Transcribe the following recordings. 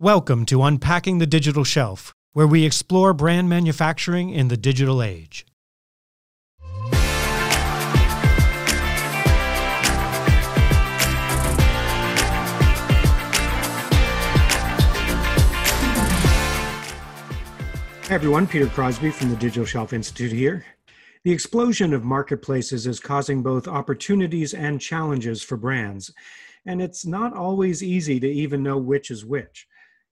Welcome to Unpacking the Digital Shelf, where we explore brand manufacturing in the digital age. Hi, everyone. Peter Crosby from the Digital Shelf Institute here. The explosion of marketplaces is causing both opportunities and challenges for brands, and it's not always easy to even know which is which.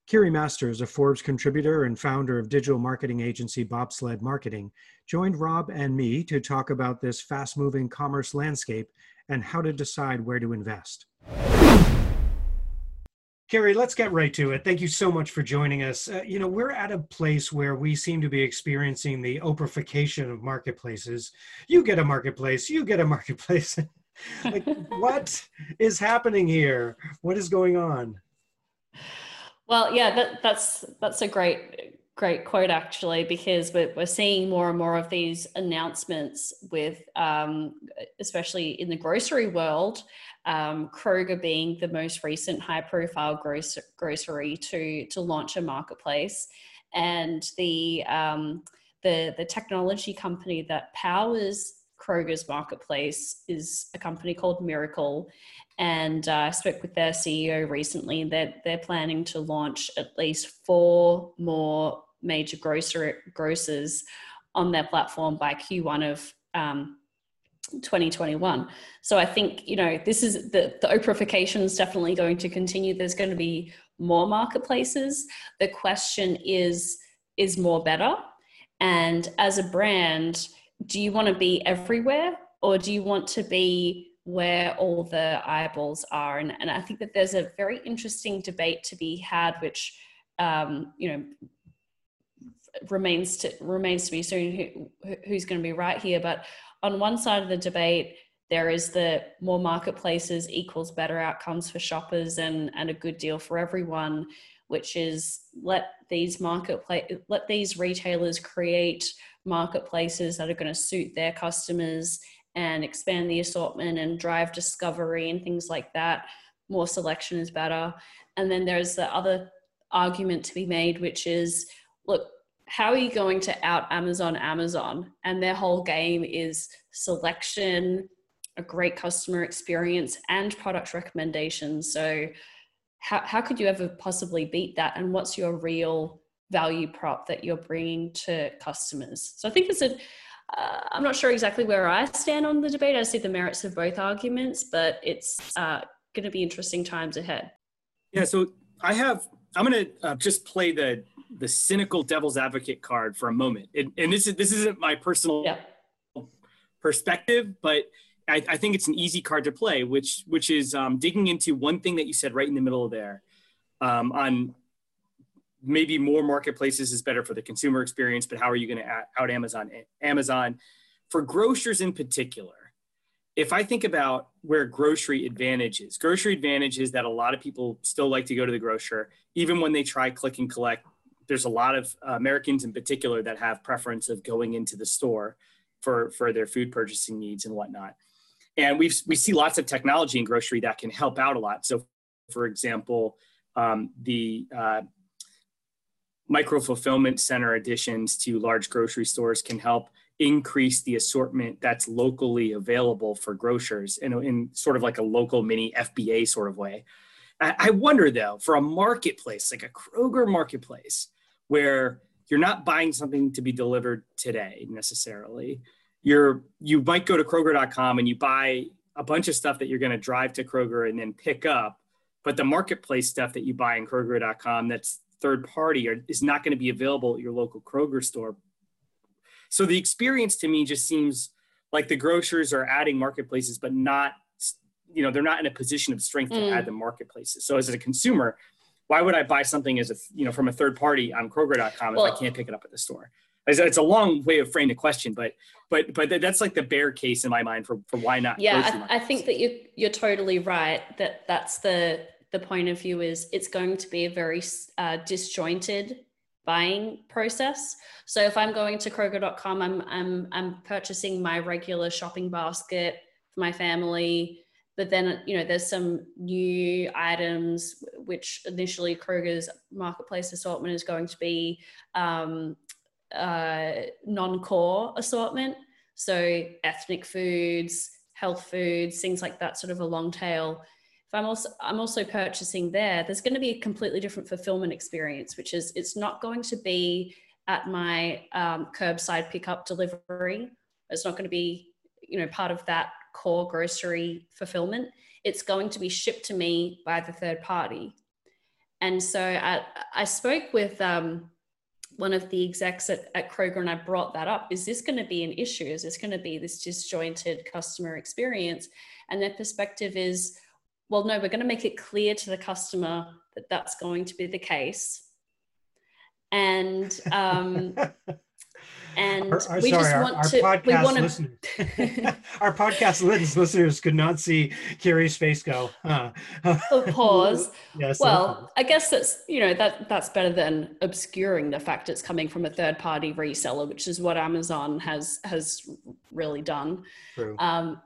Kiri Masters, a Forbes contributor and founder of digital marketing agency Bobsled Marketing, joined Rob and me to talk about this fast moving commerce landscape and how to decide where to invest. Kiri, let's get right to it. Thank you so much for joining us. Uh, you know, we're at a place where we seem to be experiencing the Oprahification of marketplaces. You get a marketplace, you get a marketplace. like, what is happening here? What is going on? Well, yeah, that, that's that's a great great quote actually because we're, we're seeing more and more of these announcements with um, especially in the grocery world um, kroger being the most recent high profile grocer, grocery to to launch a marketplace. And the um, the the technology company that powers kroger's marketplace is a company called Mirakl, and uh, I spoke with their CEO recently that they're planning to launch at least four more major grocer grocers on their platform by Q1 of um, 2021. So I think you know this is the the Oprahification is definitely going to continue. There's going to be more marketplaces. The question is is more better? And as a brand, do you want to be everywhere or do you want to be where all the eyeballs are. And, and I think that there's a very interesting debate to be had, which, um, you know, remains to remains to be seen who, who's going to be right here. But on one side of the debate, there is the more marketplaces equals better outcomes for shoppers and, and a good deal for everyone, which is let these marketplace let these retailers create marketplaces that are going to suit their customers and expand the assortment and drive discovery and things like that. More selection is better. And then there's the other argument to be made, which is look, how are you going to out Amazon Amazon? And their whole game is selection, a great customer experience, and product recommendations. So, how, how could you ever possibly beat that? And what's your real value prop that you're bringing to customers? So, I think it's a uh, I'm not sure exactly where I stand on the debate. I see the merits of both arguments, but it's uh, going to be interesting times ahead. Yeah, so I have. I'm going to uh, just play the the cynical devil's advocate card for a moment, and, and this is this isn't my personal yeah. perspective, but I, I, think it's an easy card to play, which which is um, digging into one thing that you said right in the middle there um, on maybe more marketplaces is better for the consumer experience, but how are you going to out Amazon? Amazon, for grocers in particular, if I think about where grocery advantage is, grocery advantage is that a lot of people still like to go to the grocer, even when they try click and collect. There's a lot of uh, Americans in particular that have preference of going into the store for, for their food purchasing needs and whatnot. And we we see lots of technology in grocery that can help out a lot. So, for example, um, the uh, micro fulfillment center additions to large grocery stores can help increase the assortment that's locally available for grocers in, in sort of like a local mini FBA sort of way. I wonder though, for a marketplace like a Kroger marketplace, where you're not buying something to be delivered today necessarily, you're you might go to Kroger.com and you buy a bunch of stuff that you're going to drive to Kroger and then pick up, but the marketplace stuff that you buy in Kroger.com that's third party or is not going to be available at your local Kroger store. So the experience to me just seems like the grocers are adding marketplaces, but not, you know, they're not in a position of strength mm. to add the marketplaces. So as a consumer, why would I buy something as a, you know, from a third party on Kroger.com well, if I can't pick it up at the store? It's a long way of framing the question, but but but that's like the bear case in my mind for for why not. Yeah, I, I think that you you're totally right that that's the the point of view is it's going to be a very uh, disjointed buying process. So if I'm going to Kroger.com, I'm, I'm, I'm purchasing my regular shopping basket for my family but then you know there's some new items which initially kroger's marketplace assortment is going to be um, uh, non-core assortment so ethnic foods health foods things like that sort of a long tail if i'm also i'm also purchasing there there's going to be a completely different fulfillment experience which is it's not going to be at my um, curbside pickup delivery it's not going to be you know part of that core grocery fulfillment, it's going to be shipped to me by the third party. And so I, I spoke with um, one of the execs at, at Kroger and I brought that up. Is this going to be an issue? Is this going to be this disjointed customer experience? And their perspective is, well, no, we're going to make it clear to the customer that that's going to be the case. And um, and our, our, we sorry, just want our to podcast we want to our podcast listeners could not see Kiri's face go uh, pause yes well i guess that's you know that that's better than obscuring the fact it's coming from a third party reseller which is what amazon has has really done. True. Um,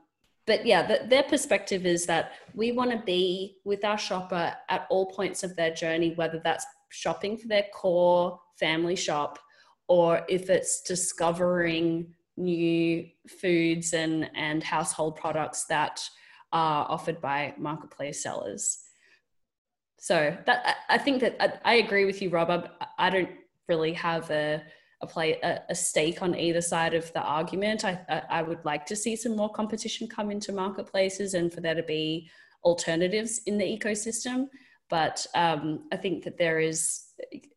but yeah the, their perspective is that we want to be with our shopper at all points of their journey whether that's shopping for their core family shop or if it's discovering new foods and, and household products that are offered by marketplace sellers. So that I think that I, I agree with you, Rob. I, I, don't really have a a play a, a, stake on either side of the argument. I, I, would like to see some more competition come into marketplaces and for there to be alternatives in the ecosystem. But um, I think that there is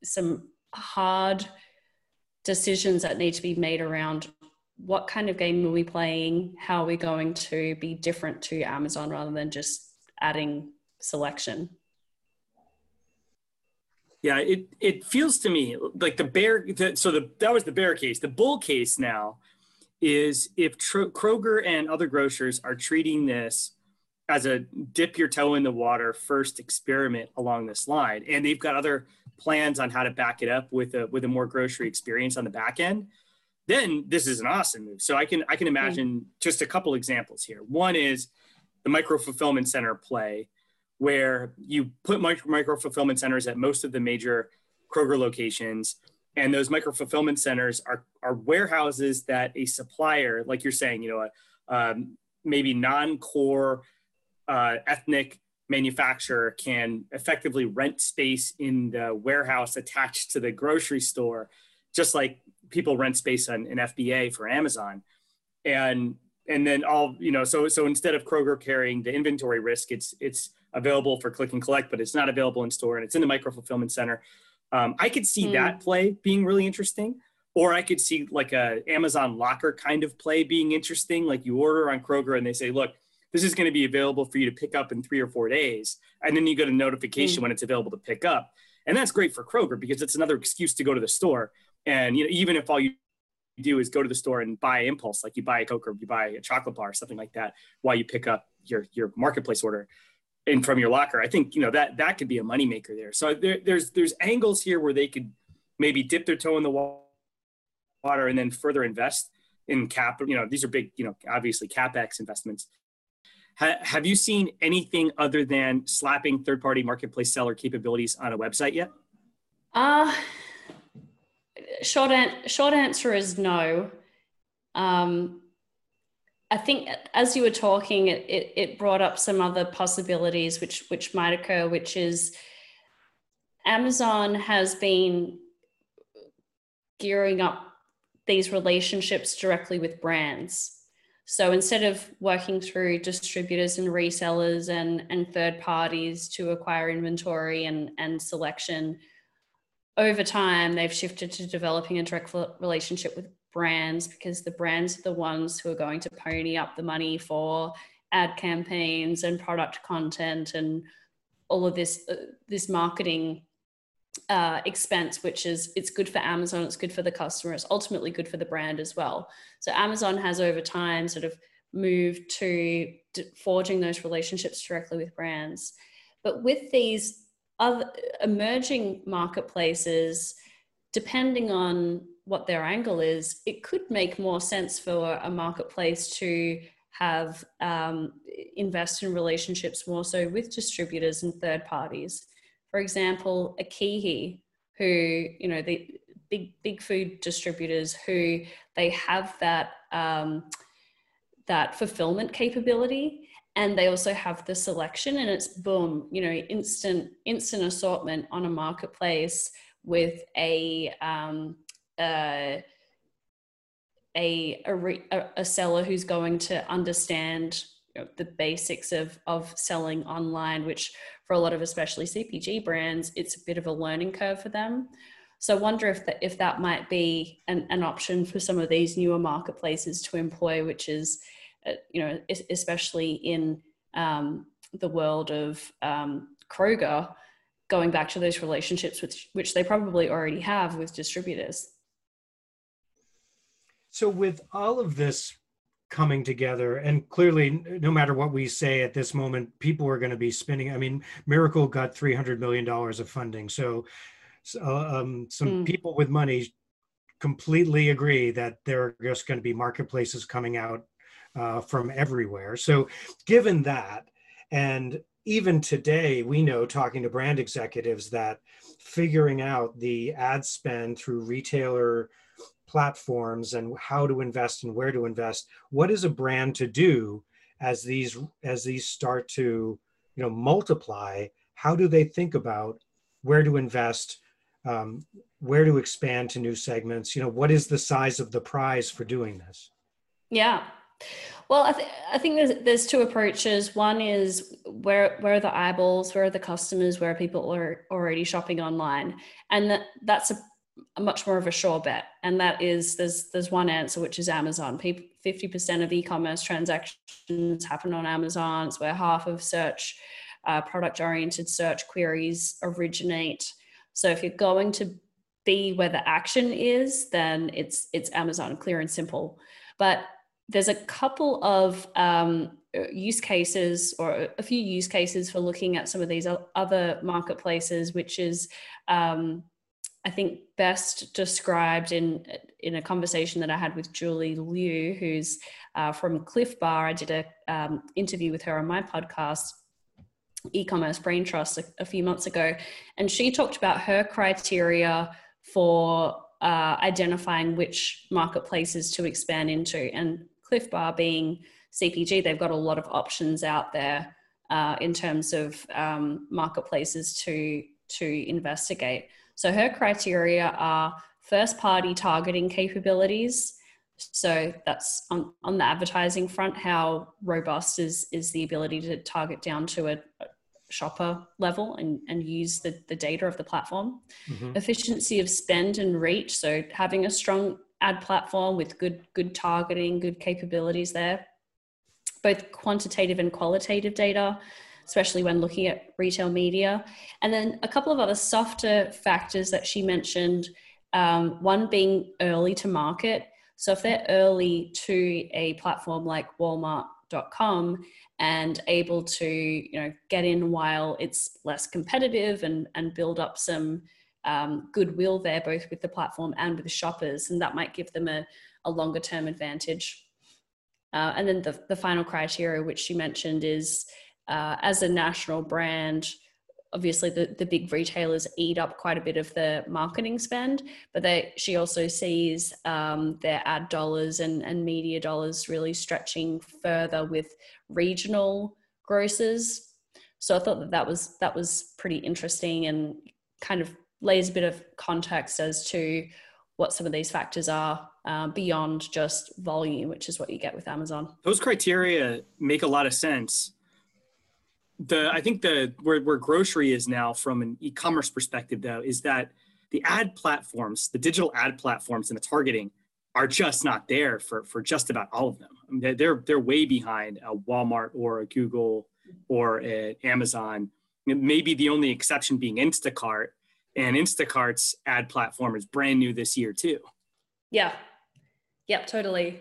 some hard decisions that need to be made around what kind of game are we playing? How are we going to be different to Amazon rather than just adding selection? Yeah, it it feels to me like the bear. The, so the that was the bear case. The bull case now is if Tro- Kroger and other grocers are treating this as a dip your toe in the water first experiment along this line, and they've got other plans on how to back it up with a with a more grocery experience on the back end, then this is an awesome move. So I can I can imagine mm. just a couple examples here. One is the micro fulfillment center play, where you put micro, micro fulfillment centers at most of the major Kroger locations, and those micro fulfillment centers are are warehouses that a supplier, like you're saying, you know, a, um, maybe non-core uh, ethnic manufacturer can effectively rent space in the warehouse attached to the grocery store, just like people rent space on an FBA for Amazon. And and then all you know, so so instead of Kroger carrying the inventory risk, it's it's available for click and collect, but it's not available in store and it's in the micro fulfillment center. Um, I could see mm. that play being really interesting. Or I could see like a Amazon locker kind of play being interesting. Like you order on Kroger and they say, look, this is going to be available for you to pick up in three or four days. And then you get a notification mm. when it's available to pick up. And that's great for Kroger because it's another excuse to go to the store. And you know, even if all you do is go to the store and buy impulse, like you buy a Coke or you buy a chocolate bar or something like that, while you pick up your your marketplace order in from your locker. I think you know that that could be a moneymaker there. So there, there's there's angles here where they could maybe dip their toe in the water and then further invest in cap. You know, these are big, you know, obviously capex investments Ha- have you seen anything other than slapping third party marketplace seller capabilities on a website yet? Uh, short, an- short answer is no. Um, I think as you were talking, it, it, it, brought up some other possibilities which, which might occur, which is Amazon has been gearing up these relationships directly with brands. So instead of working through distributors and resellers and, and third parties to acquire inventory and, and selection, over time they've shifted to developing a direct relationship with brands because the brands are the ones who are going to pony up the money for ad campaigns and product content and all of this uh, this marketing uh, expense, which is it's good for Amazon, it's good for the customer, it's ultimately good for the brand as well. So Amazon has over time sort of moved to forging those relationships directly with brands. But with these other emerging marketplaces, depending on what their angle is, it could make more sense for a marketplace to have um, invest in relationships more so with distributors and third parties. For example, a KeHE, who you know the big big food distributors who they have that um, that fulfillment capability and they also have the selection and it's boom you know instant instant assortment on a marketplace with a um, uh, a, a, a seller who's going to understand you know, the basics of of selling online which for a lot of especially cpg brands it's a bit of a learning curve for them so I wonder if that if that might be an, an option for some of these newer marketplaces to employ, which is, uh, you know, especially in um, the world of um, Kroger, going back to those relationships which which they probably already have with distributors. So with all of this coming together and clearly no matter what we say at this moment people are going to be spending i mean Mirakl got 300 million dollars of funding so uh, um, some mm. people with money completely agree that there are just going to be marketplaces coming out uh, from everywhere. So, given that, and even today, we know talking to brand executives that figuring out the ad spend through retailer platforms and how to invest and where to invest, what is a brand to do as these as these start to you know multiply? How do they think about where to invest? um, where to expand to new segments? You know what is the size of the prize for doing this? Yeah. Well i, th- I think there's, there's two approaches. One is where where are the eyeballs? Where are the customers? Where people are already shopping online? And that, that's a much more of a sure bet. And that is there's there's one answer which is amazon. 50% of e-commerce transactions happen on amazon it's where half of search uh, product oriented search queries originate. So if you're going to be where the action is, then it's it's Amazon, clear and simple. But there's a couple of um, use cases or a few use cases for looking at some of these other marketplaces, which is um, I think best described in in a conversation that I had with Julie Liu, who's uh, from Clif Bar. I did a um, interview with her on my podcast e-commerce brain trust a, a, few months ago and she talked about her criteria for uh, identifying which marketplaces to expand into and Clif bar being cpg they've got a lot of options out there uh, in terms of um, marketplaces to to investigate so her criteria are first party targeting capabilities so that's on, on the advertising front how robust is is the ability to target down to a, shopper level and, and use the, the data of the platform. Mm-hmm. Efficiency of spend and reach. So having a strong ad platform with good good targeting, good capabilities there. Both quantitative and qualitative data, especially when looking at retail media. And then a couple of other softer factors that she mentioned. Um, one being early to market. So if they're early to a platform like Walmart.com, and able to you know get in while it's less competitive and and build up some um, goodwill there both with the platform and with the shoppers and that might give them a, a longer term advantage uh, and then the, the final criteria which she mentioned is uh, as a national brand obviously the, the big retailers eat up quite a bit of the marketing spend but they she also sees um, their ad dollars and, and media dollars really stretching further with regional grocers. So i thought that that was that was pretty interesting and kind of lays a bit of context as to what some of these factors are uh, beyond just volume which is what you get with amazon. Those criteria make a lot of sense the I think the where where grocery is now from an e-commerce perspective though is that the ad platforms, the digital ad platforms and the targeting are just not there for for just about all of them. I mean, they're they're way behind a Walmart or a Google or an Amazon. Maybe the only exception being Instacart, and Instacart's ad platform is brand new this year too. Yeah, yep, totally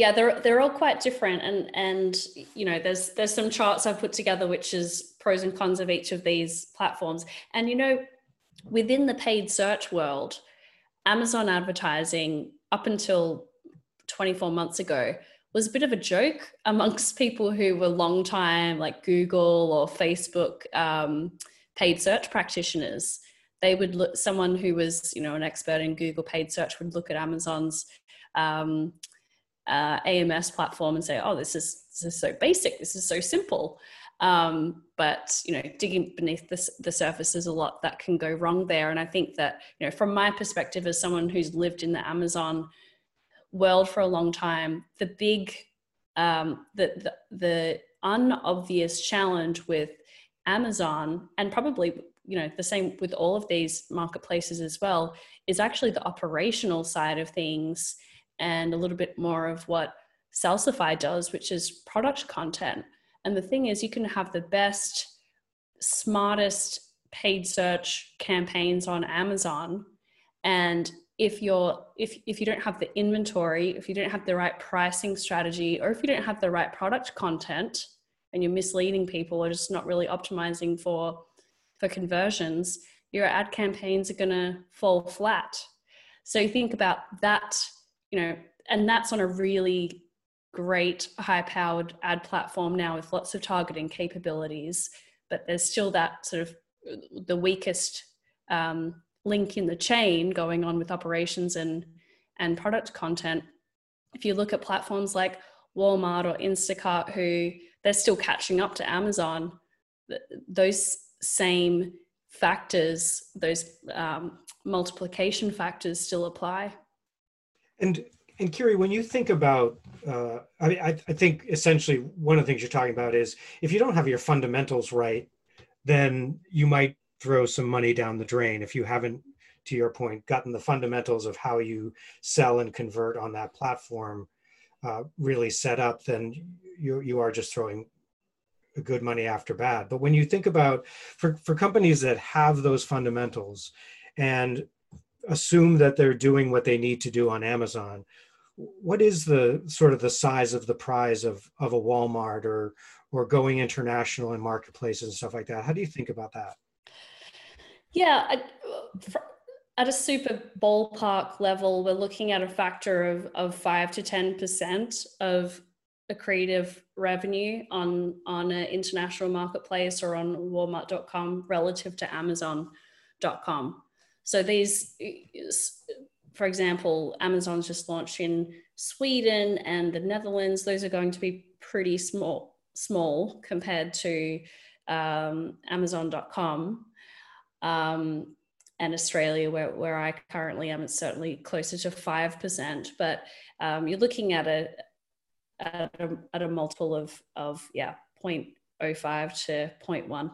yeah they're they're all quite different and and you know there's there's some charts i've put together which is pros and cons of each of these platforms and you know within the paid search world amazon advertising up until 24 months ago was a bit of a joke amongst people who were long time like Google or Facebook um, paid search practitioners. They would look, someone who was, you know, an expert in Google paid search would look at Amazon's um, uh, AMS platform and say, oh, this is, this is so basic, this is so simple. Um, but you know, digging beneath the, the surface, is a lot that can go wrong there. And I think that you know, from my perspective as someone who's lived in the Amazon world for a long time, the big, um, the, the the unobvious challenge with Amazon, and probably you know the same with all of these marketplaces as well, is actually the operational side of things, and a little bit more of what Salsify does, which is product content. And the thing is, you can have the best, smartest paid search campaigns on Amazon. And if you're if if you don't have the inventory, if you don't have the right pricing strategy, or if you don't have the right product content and you're misleading people or just not really optimizing for for conversions, your ad campaigns are gonna fall flat. So think about that, you know, and that's on a really great high powered ad platform now with lots of targeting capabilities but there's still that sort of the weakest um, link in the chain going on with operations and and product content. If you look at platforms like walmart or instacart who they're still catching up to amazon those same factors those um, multiplication factors still apply and and Kiri, when you think about, uh, I mean, I, I, think essentially one of the things you're talking about is if you don't have your fundamentals right, then you might throw some money down the drain if you haven't, to your point, gotten the fundamentals of how you sell and convert on that platform uh, really set up. Then you you are just throwing good money after bad. But when you think about for for companies that have those fundamentals and assume that they're doing what they need to do on Amazon, what is the sort of the size of the prize of of a Walmart or or going international in marketplaces and stuff like that? How do you think about that? Yeah, at a super ballpark level, we're looking at a factor of of five to ten percent of a creative revenue on on an international marketplace or on Walmart.com relative to Amazon.com. So these for example, Amazon's just launched in Sweden and the Netherlands. Those are going to be pretty small, small compared to um, Amazon.com. Um, and Australia, where, where I currently am, it's certainly closer to 5%. But um, you're looking at a, at a, at a multiple of, of yeah, 0.05 to 0.1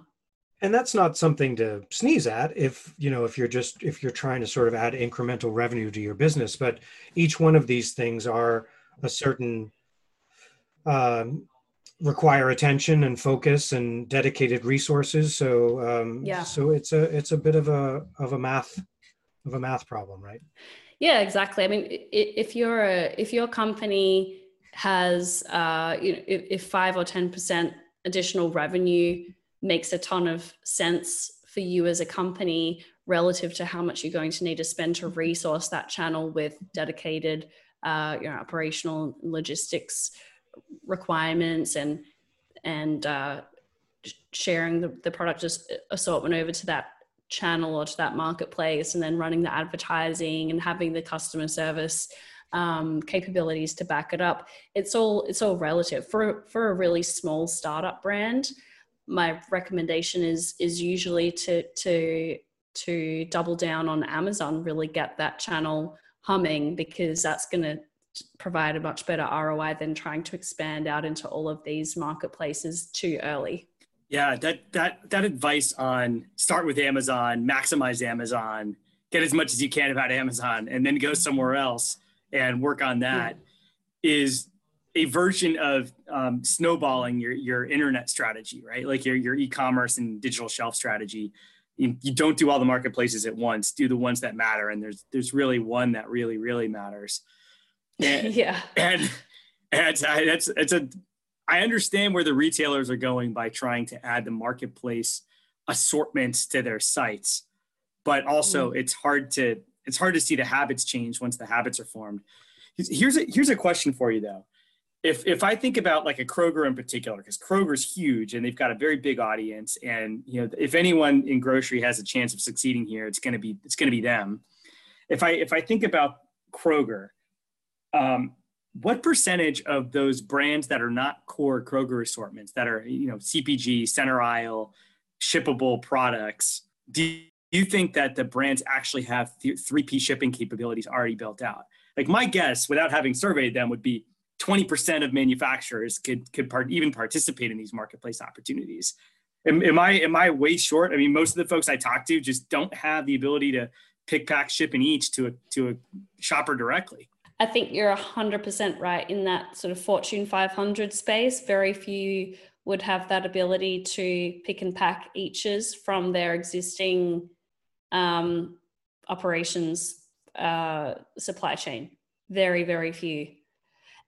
and that's not something to sneeze at if you know if you're just if you're trying to sort of add incremental revenue to your business but each one of these things are a certain um, require attention and focus and dedicated resources. So um, yeah. so it's a it's a bit of a of a math of a math problem right? Yeah exactly. I mean if you're a if your company has uh you know if, if five or ten percent additional revenue makes a ton of sense for you as a company relative to how much you're going to need to spend to resource that channel with dedicated uh, you know, operational logistics requirements and and uh, sharing the, the product assortment over to that channel or to that marketplace and then running the advertising and having the customer service um, capabilities to back it up. It's all it's all relative. For for a really small startup brand my recommendation is is usually to to to double down on Amazon, really get that channel humming because that's going to provide a much better ROI than trying to expand out into all of these marketplaces too early. Yeah, that that that advice on start with Amazon, maximize Amazon, get as much as you can about Amazon, and then go somewhere else and work on that yeah. is a version of um, snowballing your your internet strategy, right? Like your your e-commerce and digital shelf strategy. You, you, don't do all the marketplaces at once. Do the ones that matter, and there's there's really one that really really matters. And, yeah. And and that's it's a I understand where the retailers are going by trying to add the marketplace assortments to their sites, but also mm. it's hard to it's hard to see the habits change once the habits are formed. Here's a here's a question for you though if if I think about like a Kroger in particular, because Kroger's huge and they've got a very big audience, and you know if anyone in grocery has a chance of succeeding here, it's gonna be it's gonna be them. If I if I think about Kroger, um, what percentage of those brands that are not core Kroger assortments that are you know CPG, center aisle, shippable products, do you think that the brands actually have th- 3P shipping capabilities already built out? Like my guess, without having surveyed them, would be 20% of manufacturers could could part, even participate in these marketplace opportunities. Am, am, I am I way short? I mean, most of the folks I talk to just don't have the ability to pick, pack, ship, and each to a to a shopper directly. I think you're hundred percent right in that sort of Fortune 500 space. Very few would have that ability to pick and pack eaches from their existing um, operations uh, supply chain. Very, very few.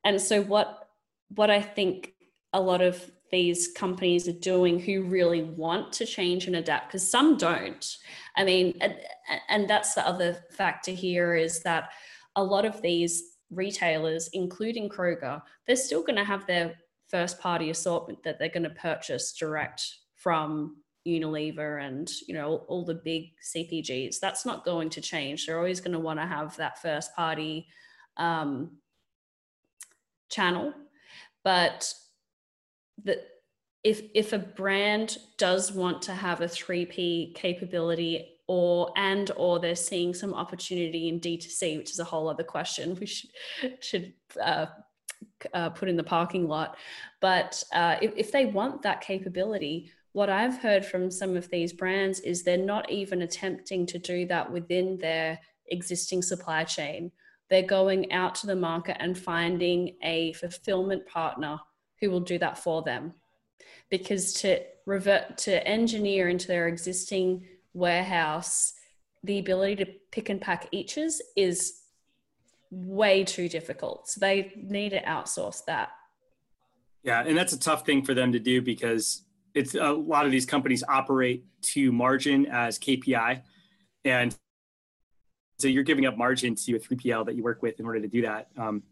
And so what what I think a lot of these companies are doing who really want to change and adapt because some don't. I mean and, and, that's the other factor here is that a lot of these retailers including kroger they're still going to have their first party assortment that they're going to purchase direct from unilever and you know all the big cpgs that's not going to change. They're always going to want to have that first party um, channel but that if if a brand does want to have a 3p capability or and or they're seeing some opportunity in d2c which is a whole other question we should should uh, uh, put in the parking lot. But uh, if, if they want that capability what i've heard from some of these brands is they're not even attempting to do that within their existing supply chain they're going out to the market and finding a fulfillment partner who will do that for them. Because to revert to engineer into their existing warehouse, the ability to pick and pack eaches is way too difficult. So they need to outsource that. Yeah, and that's a tough thing for them to do because it's a lot of these companies operate to margin as KPI. And so you're giving up margin to a 3PL that you work with in order to do that. Um,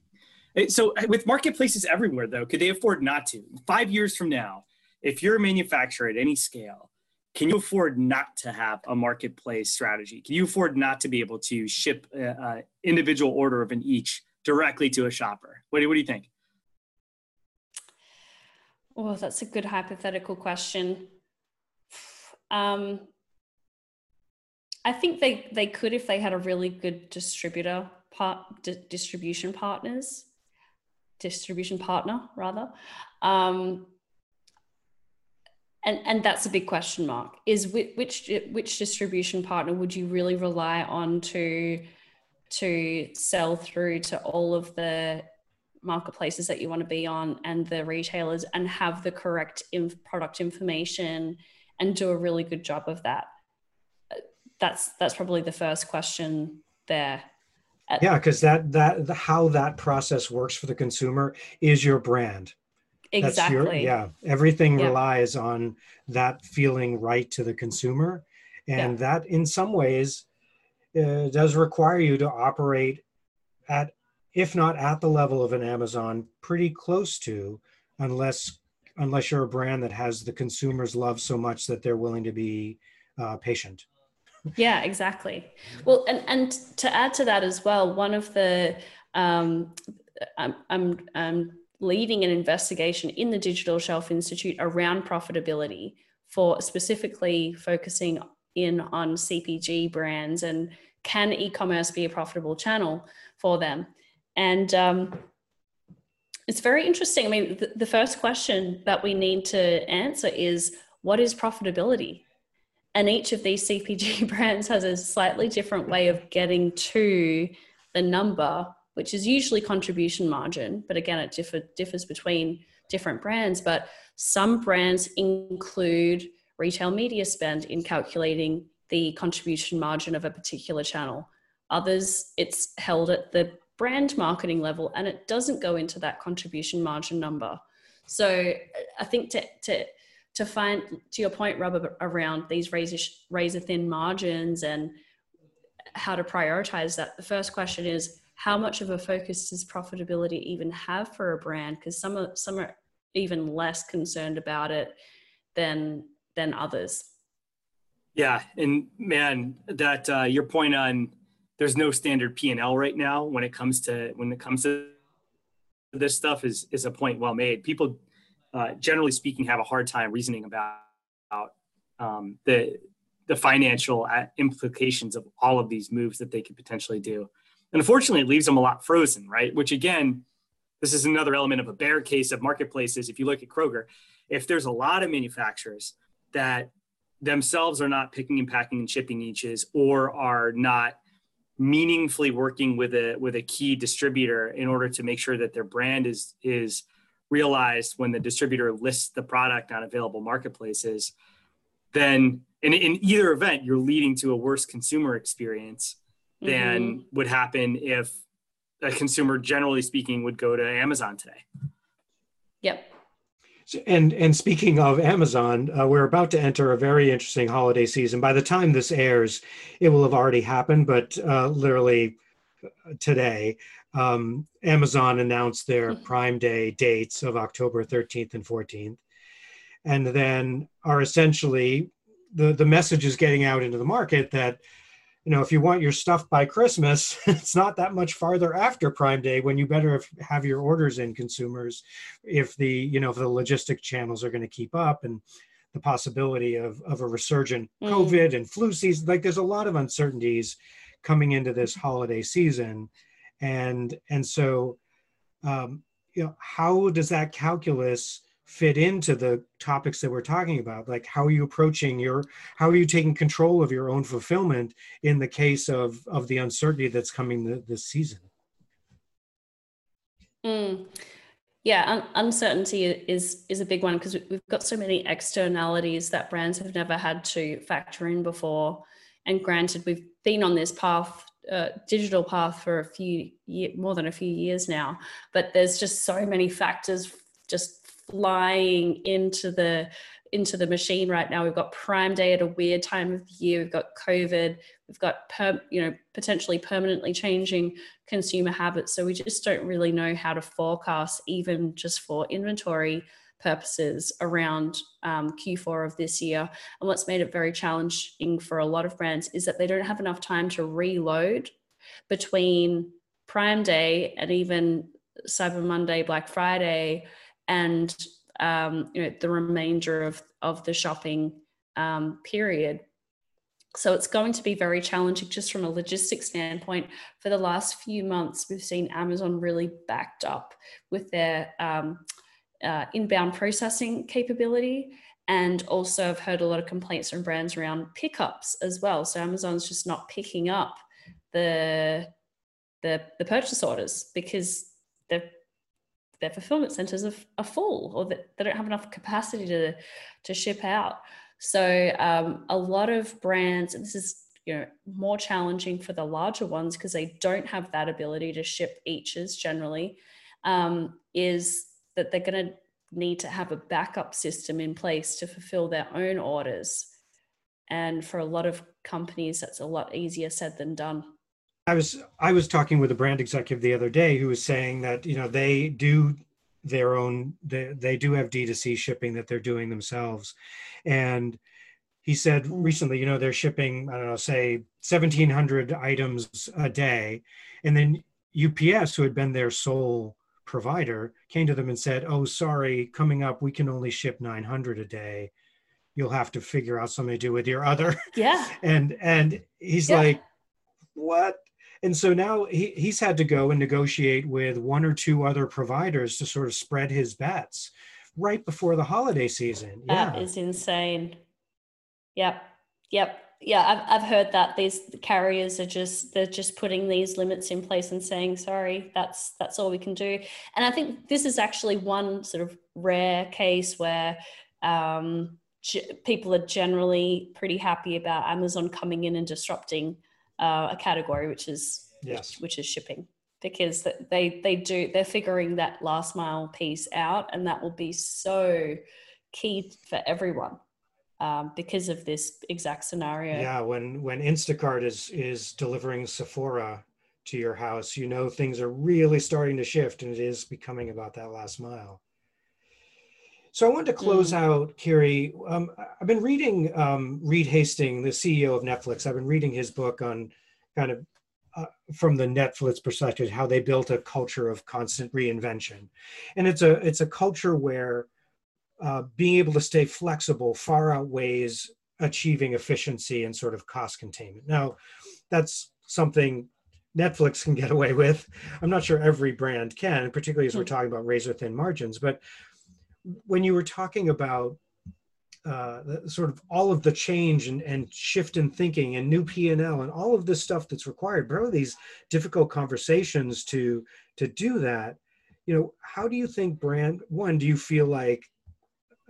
so with marketplaces everywhere, though, could they afford not to? Five years from now, if you're a manufacturer at any scale, can you afford not to have a marketplace strategy? Can you afford not to be able to ship an individual order of an each directly to a shopper? What do, what do you think? Oh, that's a good hypothetical question. Um, I think they they could if they had a really good distributor part di- distribution partners distribution partner rather. Um, and and that's a big question mark. Is which, which which distribution partner would you really rely on to to sell through to all of the marketplaces that you want to be on and the retailers and have the correct inf- product information and do a really good job of that that's that's probably the first question there. Yeah because that that the, how that process works for the consumer is your brand. Exactly your, yeah everything yeah. relies on that feeling right to the consumer. And yeah. that in some ways uh, does require you to operate at if not at the level of an amazon pretty close to unless unless you're a brand that has the consumers love so much that they're willing to be uh, patient yeah exactly. Well and and to add to that as well one of the um, I'm, I'm, I'm leading an investigation in the digital shelf institute around profitability for specifically focusing in on cpg brands and can e-commerce be a profitable channel for them? And um, it's very interesting. I mean the, the first question that we need to answer is what is profitability and each of these CPG brands has a slightly different way of getting to the number, which is usually contribution margin. But again, it differ, differs between different brands. But some brands include retail media spend in calculating the contribution margin of a particular channel. Others, it's held at the brand marketing level and it doesn't go into that contribution margin number. So I think to, to to find to your point Robert around these razor razor thin margins and how to prioritize that the first question is how much of a focus does profitability even have for a brand? Because some are some are even less concerned about it than than others. Yeah, and man, that uh, your point on there's no standard P and L right now when it comes to when it comes to this stuff is is a point well made. People, uh, generally speaking, have a hard time reasoning about, about um, the the financial uh, implications of all of these moves that they could potentially do. And unfortunately, it leaves them a lot frozen, right? Which again, this is another element of a bear case of marketplaces. If you look at Kroger, if there's a lot of manufacturers that themselves are not picking and packing and shipping niches or are not meaningfully working with a with a key distributor in order to make sure that their brand is is realized when the distributor lists the product on available marketplaces then in, in either event you're leading to a worse consumer experience than mm-hmm. would happen if a consumer generally speaking would go to amazon today yep and and speaking of Amazon, uh, we're about to enter a very interesting holiday season. By the time this airs, it will have already happened, but uh, literally uh, today, um, Amazon announced their mm-hmm. Prime Day dates of October 13th and 14th, and then are essentially the the message is getting out into the market that you know, if you want your stuff by Christmas, it's not that much farther after Prime Day when you better have your orders in consumers if the, you know, if the logistic channels are going to keep up and the possibility of, of a resurgent mm. COVID and flu season. Like there's a lot of uncertainties coming into this holiday season. And, and so, um, you know, how does that calculus fit into the topics that we're talking about? Like how are you approaching your how are you taking control of your own fulfillment in the case of of the uncertainty that's coming the, this season? Mm. yeah un- uncertainty is is a big one because we've got so many externalities that brands have never had to factor in before. And granted we've been on this path digital path for a few year, more than a few years now but there's just so many factors just flying into the into the machine right now. We've got Prime Day at a weird time of the year. We've got COVID. We've got per, you know potentially permanently changing consumer habits. So we just don't really know how to forecast, even just for inventory purposes, around um, Q4 of this year. And what's made it very challenging for a lot of brands is that they don't have enough time to reload between Prime Day and even Cyber Monday, Black Friday and um, you know, the remainder of, of the shopping um, period. So it's going to be very challenging just from a logistics standpoint. For the last few months, we've seen Amazon really backed up with their um, uh, inbound processing capability. And also, I've heard a lot of complaints from brands around pickups as well. So Amazon's just not picking up the the, the purchase orders because they're their fulfillment centers are, are full or that they don't have enough capacity to to ship out so um, a lot of brands and this is you know more challenging for the larger ones because they don't have that ability to ship eaches generally um, is that they're going to need to have a backup system in place to fulfill their own orders. And for a lot of companies that's a lot easier said than done. I was I was talking with a brand executive the other day who was saying that you know they do their own they, they do have D2C shipping that they're doing themselves. And he said recently you know they're shipping I don't know say 1700 items a day. And then UPS who had been their sole provider came to them and said oh sorry coming up we can only ship 900 a day you'll have to figure out something to do with your other yeah and and he's yeah. like what and so now he, he's had to go and negotiate with one or two other providers to sort of spread his bets right before the holiday season. Yeah. That is insane. Yep. Yep. Yeah, I've, I've heard that these carriers are just they're just putting these limits in place and saying sorry that's that's all we can do and I think this is actually one sort of rare case where um, people are generally pretty happy about Amazon coming in and disrupting uh, a category, which is yes. which, which is shipping, because they they do they're figuring that last mile piece out, and that will be so key for everyone um, because of this exact scenario. Yeah, when when Instacart is is delivering Sephora to your house, you know things are really starting to shift and it is becoming about that last mile. So I wanted to close mm. out, Kiri. Um, I've been reading um, Reed Hastings, the CEO of Netflix. I've been reading his book on kind of uh, from the Netflix perspective, how they built a culture of constant reinvention, and it's a it's a culture where uh, being able to stay flexible far outweighs achieving efficiency and sort of cost containment. Now, that's something Netflix can get away with. I'm not sure every brand can, particularly as we're hmm. talking about razor thin margins. But when you were talking about uh, sort of all of the change and, and shift in thinking and new P&L and all of this stuff that's required, bro, these difficult conversations to to do that, you know, how do you think brand one, do you feel like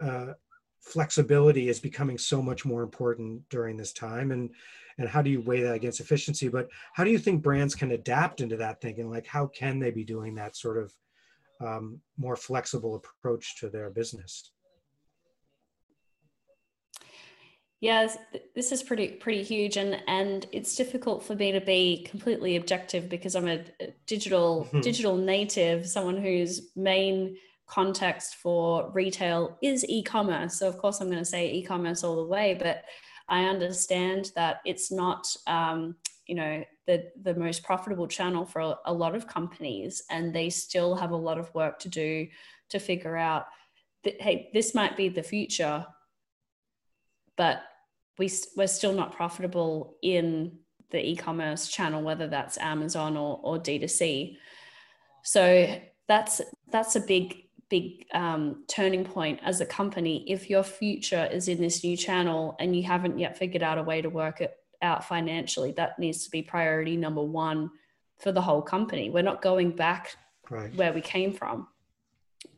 uh, flexibility is becoming so much more important during this time. And and how do you weigh that against efficiency? But how do you think brands can adapt into that thinking? Like how can they be doing that sort of um, more flexible approach to their business? Yes, this is pretty pretty huge, and and it's difficult for me to be completely objective because I'm a digital mm-hmm. digital native, someone whose main context for retail is e-commerce. So of course I'm going to say e-commerce all the way, but I understand that it's not, um, you know, the the most profitable channel for a, a lot of companies, and they still have a lot of work to do to figure out that hey, this might be the future, but we we're still not profitable in the e-commerce channel, whether that's Amazon or or D2C. So that's that's a big big um, turning point as a company if your future is in this new channel and you haven't yet figured out a way to work it out financially that needs to be priority number one for the whole company we're not going back right. where we came from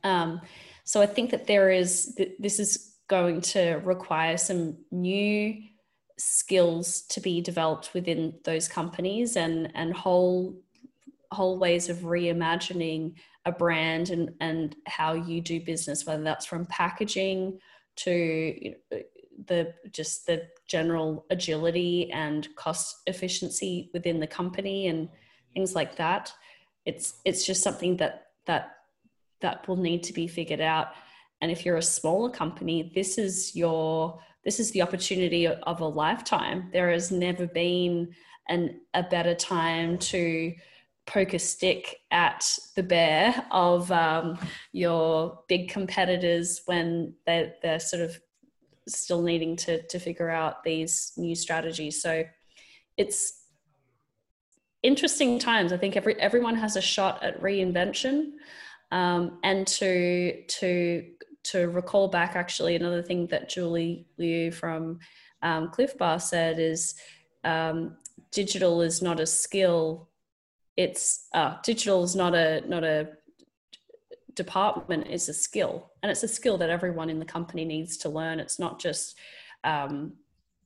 um, so i think that there is this is going to require some new skills to be developed within those companies and and whole whole ways of reimagining a brand and, and how you do business, whether that's from packaging to the just the general agility and cost efficiency within the company and things like that. It's it's just something that that that will need to be figured out. And if you're a smaller company, this is your this is the opportunity of a lifetime. There has never been an a better time to poke a stick at the bear of um, your big competitors when they're, they're sort of still needing to, to figure out these new strategies. So it's interesting times. I think every, everyone has a shot at reinvention. Um, and to, to, to recall back, actually, another thing that Julie Liu from um, Clif Bar said is um, digital is not a skill it's uh, digital is not a not a department it's a skill. And it's a skill that everyone in the company needs to learn. It's not just um,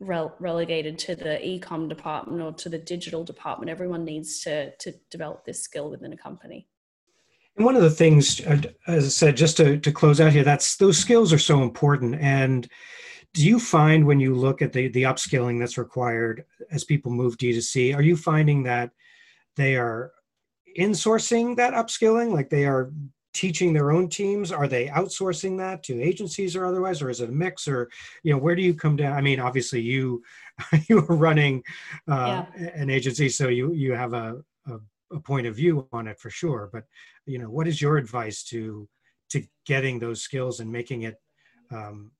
rele- relegated to the ecom department or to the digital department. Everyone needs to to develop this skill within a company. And one of the things as i said just to, to close out here that's those skills are so important. And do you find when you look at the the upskilling that's required as people move d2c are you finding that they are insourcing that upskilling like they are teaching their own teams. Are they outsourcing that to agencies or otherwise or is it a mix or you know where do you come down? I mean obviously you you are running uh, yeah. an agency so you you have a, a, a point of view on it for sure. But you know what is your advice to to getting those skills and making it um,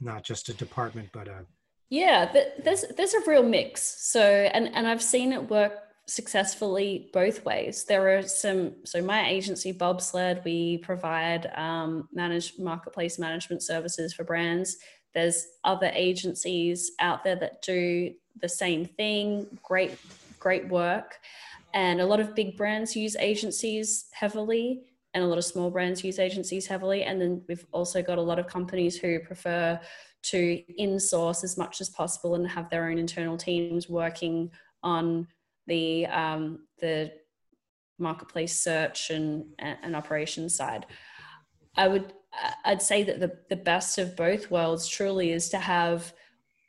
not just a department but a yeah there's there's a real mix. So and and i've seen it work successfully both ways. There are some, so my agency, Bobsled, we provide um, managed marketplace management services for brands. There's other agencies out there that do the same thing, great, great work. And a lot of big brands use agencies heavily, and a lot of small brands use agencies heavily. And then we've also got a lot of companies who prefer to insource as much as possible and have their own internal teams working on the um, the marketplace search and and operations side. I would I'd say that the the best of both worlds truly is to have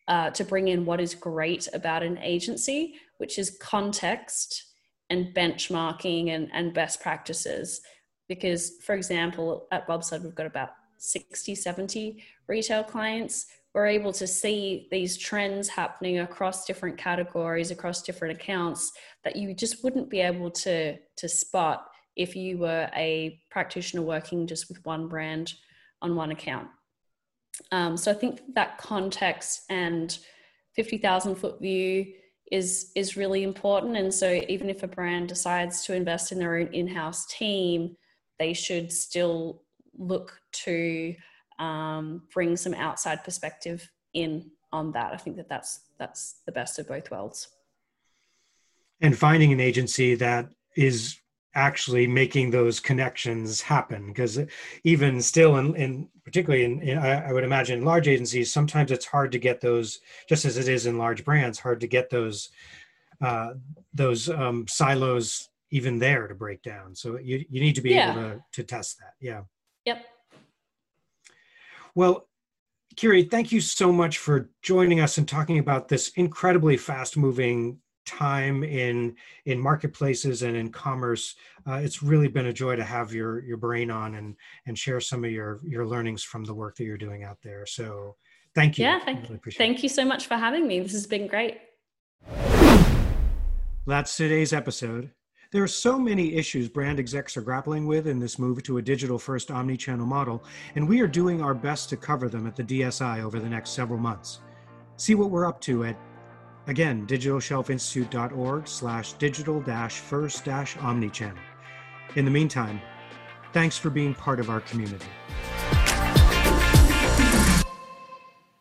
uh, to bring in what is great about an agency, which is context and benchmarking and, and best practices. Because, for example, at Bobsled, we've got about 60, 70 retail clients. We're able to see these trends happening across different categories, across different accounts that you just wouldn't be able to, to spot if you were a practitioner working just with one brand on one account. Um, so I think that context and 50,000 foot view is is really important and so even if a brand decides to invest in their own in-house team they should still look to um, bring some outside perspective in on that. I think that that's that's the best of both worlds. And finding an agency that is actually making those connections happen because even still in, in particularly in, in I, I, would imagine in large agencies sometimes it's hard to get those just as it is in large brands hard to get those uh, those um, silos even there to break down. So you, you need to be yeah. able to, to test that. Yeah. Yep well Kiri, thank you so much for joining us and talking about this incredibly fast moving time in in marketplaces and in commerce. Uh, it's really been a joy to have your your brain on and and share some of your your learnings from the work that you're doing out there. So thank you. Yeah thank, really thank you so much for having me. This has been great. That's today's episode there are so many issues brand execs are grappling with in this move to a digital first omni-channel model and we are doing our best to cover them at the dsi over the next several months see what we're up to at Again, digitalshelfinstitute.org slash digital dash first dash omnichannel. In the meantime, thanks for being part of our community.